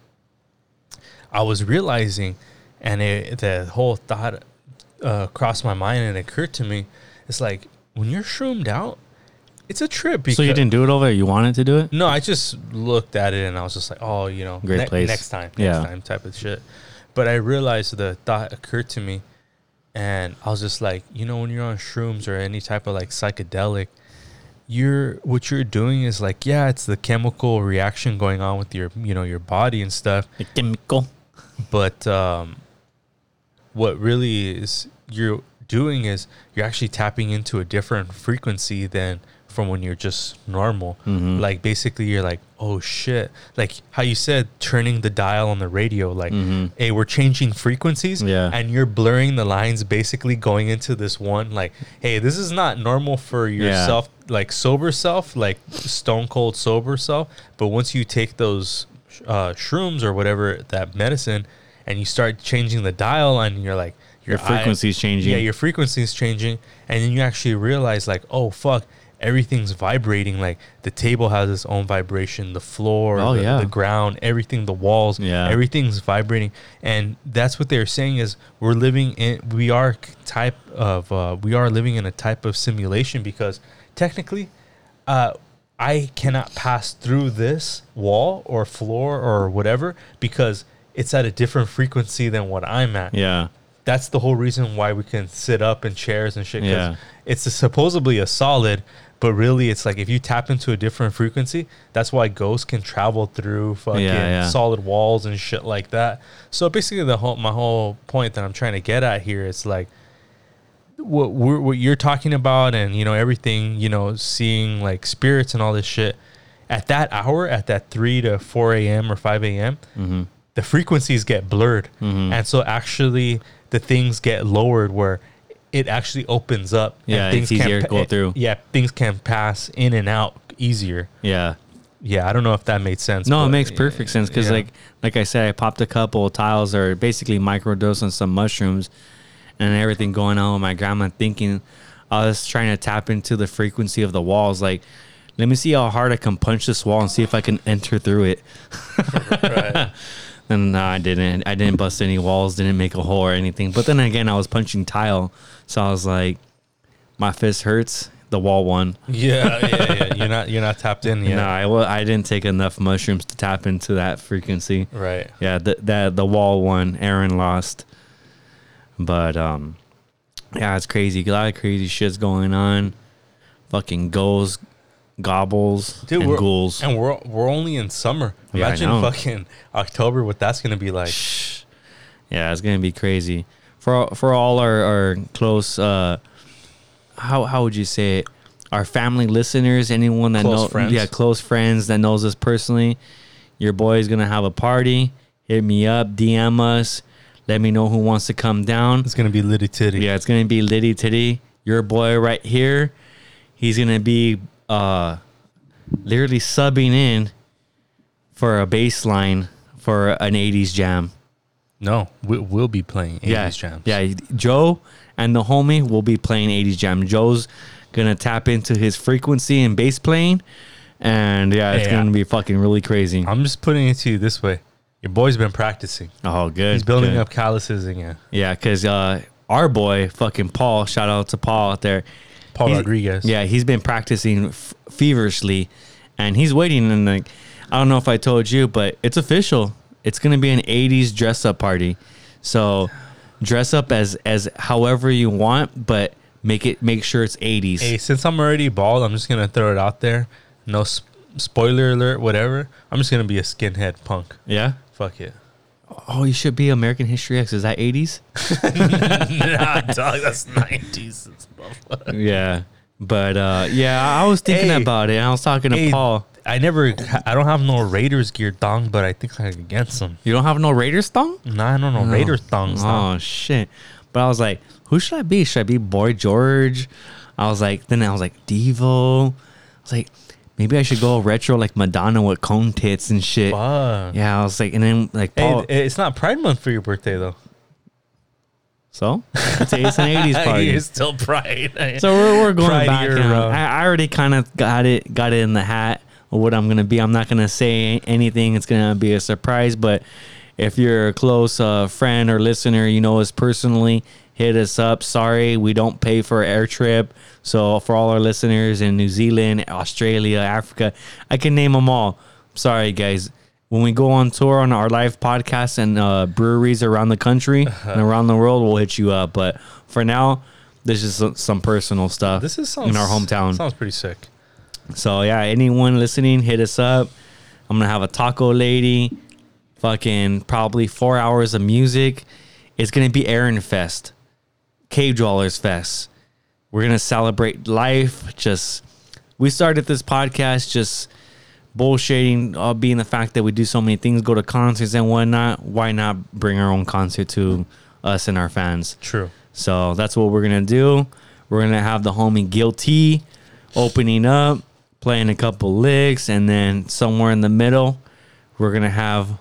I was realizing, and it, the whole thought uh, crossed my mind and occurred to me. It's like when you're shroomed out, it's a trip. Because, So you didn't do it over there? You wanted to do it? no, I just looked at it and I was just like, oh, you know, Great ne- place. next time, next Yeah. time type of shit. But I realized the thought occurred to me and I was just like, you know, when you're on shrooms or any type of like psychedelic, you're what you're doing is like, yeah, it's the chemical reaction going on with your, you know, your body and stuff. The chemical. But um, what really is you're doing is you're actually tapping into a different frequency than from when you're just normal. Mm-hmm. Like basically, you're like, oh shit, like how you said, turning the dial on the radio. Like, hey, we're changing frequencies, Mm-hmm. Yeah. and you're blurring the lines, basically going into this one. Like, hey, this is not normal for yourself, like sober self, like stone cold sober self. But once you take those uh, shrooms or whatever that medicine, and you start changing the dial, and you're like, Your eye- frequency's changing. Yeah, your frequency is changing, and then you actually realize like, oh fuck, everything's vibrating. Like the table has its own vibration, the floor, Oh, the, yeah. the ground, everything, the walls, Yeah. everything's vibrating, and that's what they're saying is we're living in we are type of uh, we are living in a type of simulation because technically, uh, I cannot pass through this wall or floor or whatever because it's at a different frequency than what I'm at Yeah. that's the whole reason why we can sit up in chairs and shit. Yeah. it's a, supposedly a solid, but really it's like if you tap into a different frequency, that's why ghosts can travel through fucking Yeah, yeah. solid walls and shit like that. So basically, the whole my whole point that I'm trying to get at here is like what we're, what you're talking about, and you know everything, you know, seeing like spirits and all this shit. At that hour, at that three to four a.m. or five a.m., Mm-hmm. the frequencies get blurred, and so actually the things get lowered where it actually opens up. and Yeah, it's can easier to go through. Yeah, things can pass in and out easier. Yeah. Yeah, I don't know if that made sense. No, it makes perfect sense because, yeah. like, like I said, I popped a couple of tiles or basically microdosing some mushrooms, and everything going on with my grandma. Thinking I was trying to tap into the frequency of the walls. Like, let me see how hard I can punch this wall and see if I can enter through it. Right. (laughs) And no, I didn't. I didn't bust any walls. Didn't make a hole or anything. But then again, I was punching tile, so I was like, my fist hurts. The wall won. yeah, yeah, yeah. You're not you're not tapped in yet. No, I, wa- I didn't take enough mushrooms to tap into that frequency. Right. Yeah, the the the wall won. Aaron lost. But um, yeah, it's crazy. A lot of crazy shit's going on. Fucking goals, gobbles, Dude, and we're, ghouls. and we're we're only in summer. Yeah, Imagine fucking October. What that's gonna be like. Yeah, it's gonna be crazy for for all our our close. uh How how would you say it? Our family listeners, anyone that Close know, yeah, close friends that knows us personally. Your boy's gonna have a party. Hit me up, DM us. Let me know who wants to come down. It's gonna be litty titty. Yeah, it's gonna be Liddy Titty. Your boy right here. He's gonna be uh literally subbing in for a bass line for an 80s jam. No, we, we'll be playing 80s yeah, jams. Yeah, Joe and the homie will be playing 80s jam. Joe's gonna tap into his frequency and bass playing. And yeah, it's Yeah. gonna be fucking really crazy. I'm just putting it to you this way. Your boy's been practicing. oh, good. He's building good. up calluses again. Yeah, because uh, our boy, fucking Paul, shout out to Paul out there. Paul He's- Rodriguez. Yeah, he's been practicing f- feverishly, and he's waiting. And like, I don't know if I told you, but it's official. It's gonna be an '80s dress up party. So dress up as as however you want, but make it make sure it's '80s. Hey, since I'm already bald, I'm just gonna throw it out there. No sp- spoiler alert, whatever. I'm just gonna be a skinhead punk. Yeah. Fuck it. Oh, you should be American History X. Is that '80s? (laughs) (laughs) nah, dog, that's 90s. yeah. But uh, yeah, I was thinking Hey. about it. I was talking to Hey, Paul. I never, I don't have no Raiders gear thong, but I think I could get some. You don't have no Raiders thong? Nah, I don't know Raiders thongs. Oh shit! But I was like, who should I be? Should I be Boy George? I was like, then I was like Devo. I was like, maybe I should go retro like Madonna with cone tits and shit. Fuck. Yeah, I was like, and then like Hey, it's not Pride Month for your birthday though. so it's, it's an '80s party. It's still Pride. (laughs) So we're, we're going Pride back. year. I, I already kind of got it got it in the hat of what I'm gonna be. I'm not gonna say anything. It's gonna be a surprise. But if you're a close uh, friend or listener, you know us personally, hit us up. Sorry, we don't pay for air trip. So for all our listeners in New Zealand, Australia, Africa, I can name them all. Sorry, guys. When we go on tour on our live podcasts and uh, breweries around the country (laughs) and around the world, we'll hit you up. But for now, this is some, some personal stuff. This is sounds, in our hometown. Sounds pretty sick. So yeah, anyone listening, hit us up. I'm gonna have a taco lady. Fucking probably four hours of music. It's gonna be Aaron Fest, Cave Dwellers Fest. We're gonna celebrate life. Just we started this podcast just bullshitting, uh, being the fact that we do so many things, go to concerts and whatnot. Why not bring our own concert to us and our fans? True. So that's what we're gonna do. We're gonna have the homie Guilty opening up, playing a couple licks, and then somewhere in the middle, we're gonna have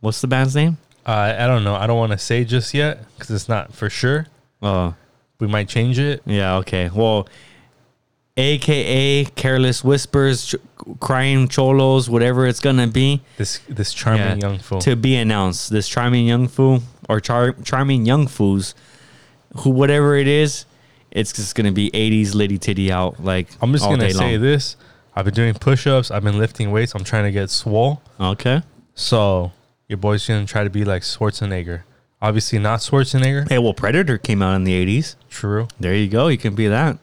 what's the band's name? Uh, I don't know. I don't want to say just yet because it's not for sure. Oh, We might change it. yeah, okay. Well, AKA Careless Whispers, Ch- Crying Cholos, whatever it's gonna be. This this charming Yeah, young fool. to be announced. This charming young fool or char- charming young fools, who whatever it is, it's just gonna be '80s litty titty out like. I'm just gonna say long. this. I've been doing push-ups. I've been lifting weights. I'm trying to get swole. Okay. So your boy's gonna try to be like Schwarzenegger. Obviously not Schwarzenegger. Hey, well, Predator came out in the '80s. True. There you go. You can be that.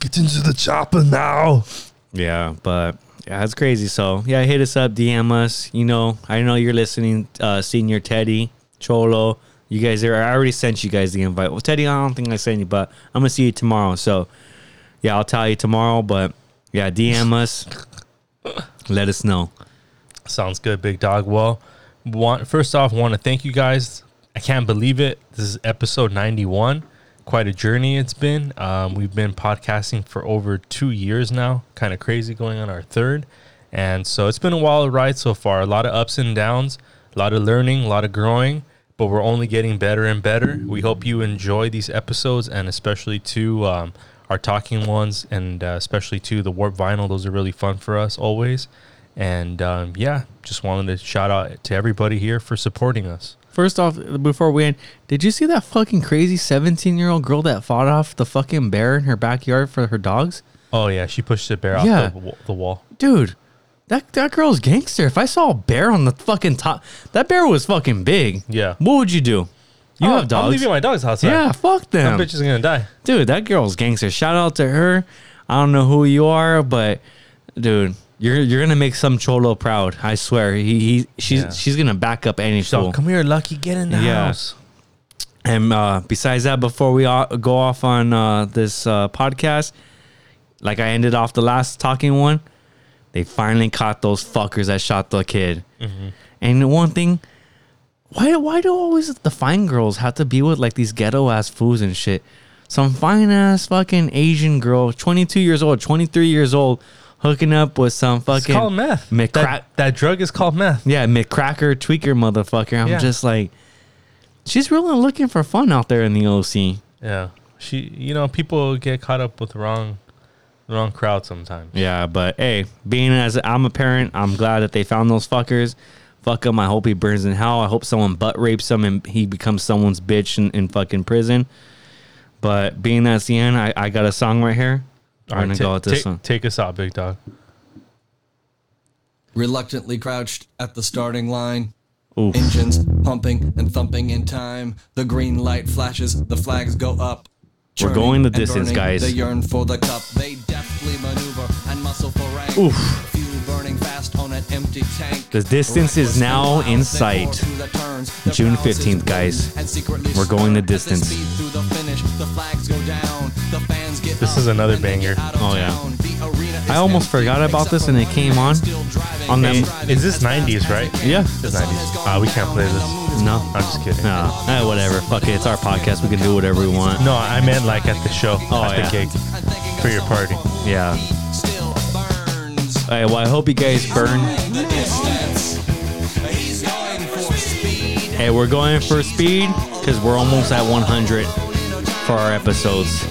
Get into the chopper now. Yeah, but yeah, it's crazy. So yeah, hit us up, DM us. You know, I know you're listening, uh, Senior Teddy, Cholo. You guys are. I already sent you guys the invite. Well, Teddy, I don't think I sent you, but I'm gonna see you tomorrow. So yeah, I'll tell you tomorrow. But yeah, DM us. Let us know. Sounds good, big dog. Well, want, first off, want to thank you guys. I can't believe it. This is episode 91. Quite a journey it's been. Um, we've been podcasting for over two years now. Kind of crazy going on our third. And so it's been a wild ride so far. A lot of ups and downs, a lot of learning, a lot of growing, but we're only getting better and better. We hope you enjoy these episodes and especially to um, our talking ones and uh, especially to the Warp Vinyl. Those are really fun for us always. And um, yeah, just wanted to shout out to everybody here for supporting us. First off, before we end, did you see that fucking crazy 17 year old girl that fought off the fucking bear in her backyard for her dogs? Oh yeah, she pushed the bear off the, the wall. Dude, that that girl's gangster. If I saw a bear on the fucking top, that bear was fucking big. Yeah. What would you do? You Oh, have I'm dogs. leaving my dogs outside. yeah, fuck them. that bitch is gonna die. Dude, that girl's gangster. Shout out to her. I don't know who you are, but dude, you're you're gonna make some cholo proud. I swear. He, he she's Yeah. she's gonna back up any So fool. come here, Lucky, get in the Yeah. house. And uh, besides that, before we go off on uh, this uh, podcast, like I ended off the last talking one, they finally caught those fuckers that shot the kid. And one thing, why why do always the fine girls have to be with like these ghetto ass fools and shit? Some fine ass fucking Asian girl, 22 years old, 23 years old, hooking up with some It's fucking called meth. McCra- that, that drug is called meth. yeah, McCracker tweaker motherfucker. I'm Yeah. just like, she's really looking for fun out there in the OC. Yeah. She, you know, people get caught up with the wrong, the wrong crowd sometimes. Yeah, but hey, being as I'm a parent, I'm glad that they found those fuckers. Fuck him. I hope he burns in hell. I hope someone butt rapes him and he becomes someone's bitch in, in fucking prison. But being that's the end, I, I got a song right here. I'm All gonna right, go with this ta- one. Take us out, big dog. Reluctantly crouched at the starting line. Oof. Engines pumping and thumping in time. The green light flashes, the flags go up. We're going the distance, burning, guys. They yearn for the cup. They deftly maneuver and muscle for rank. Oof. Fuel burning fast on an empty tank. The distance is now and in sight. the turns. The June 15th, guys. boom and secretly We're going the stir as they distance. This is another banger. get out of Oh, yeah. town. The arena is I almost forgot about this and it came on. On them- Is this 90s, right? Yeah. It's 90s. has gone Ah, we can't play this. the moon is No. I'm just kidding. No, eh, whatever. Fuck it. It's our podcast. We can do whatever we want. No, I meant like at the show, Oh, at yeah. the gig, for your party. Yeah. All right, well, I hope you guys burn. The distance. He's going for speed. Hey, we're going for speed because we're almost at 100 for our episodes.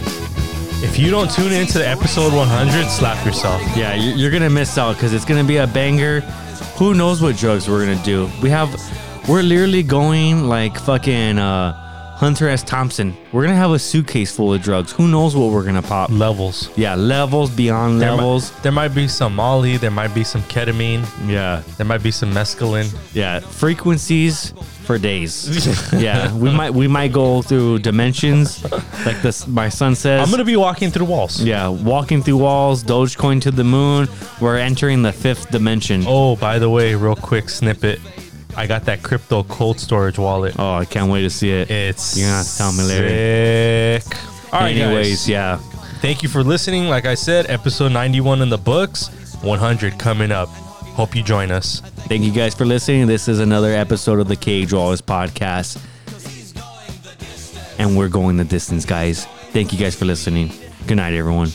If you don't tune into the episode 100, slap yourself. Yeah, you're, gonna miss out because it's gonna be a banger. Who knows what drugs we're gonna do? We have, we're literally going like fucking uh, Hunter S. Thompson. We're gonna have a suitcase full of drugs. Who knows what we're gonna pop? Levels. Yeah, levels beyond There mi- levels. there might be some Molly. There might be some ketamine. Yeah, There might be some mescaline. yeah. Frequencies for days. (laughs) yeah, we might we might go through dimensions, like this. My son says. I'm gonna be walking through walls. Yeah, walking through walls, Dogecoin to the moon. We're entering the fifth dimension. Oh, Oh, by the way, real quick snippet. I got that crypto cold storage wallet. Oh, I can't wait to see it. It's You're gonna have to tell me later. Sick. All right, Anyways, guys. yeah. Thank you for listening. Like I said, episode 91 in the books, 100 coming up. Hope you join us. Thank you guys for listening. This is another episode of the Cave Dwellers podcast. And we're going the distance, guys. Thank you guys for listening. Good night, everyone.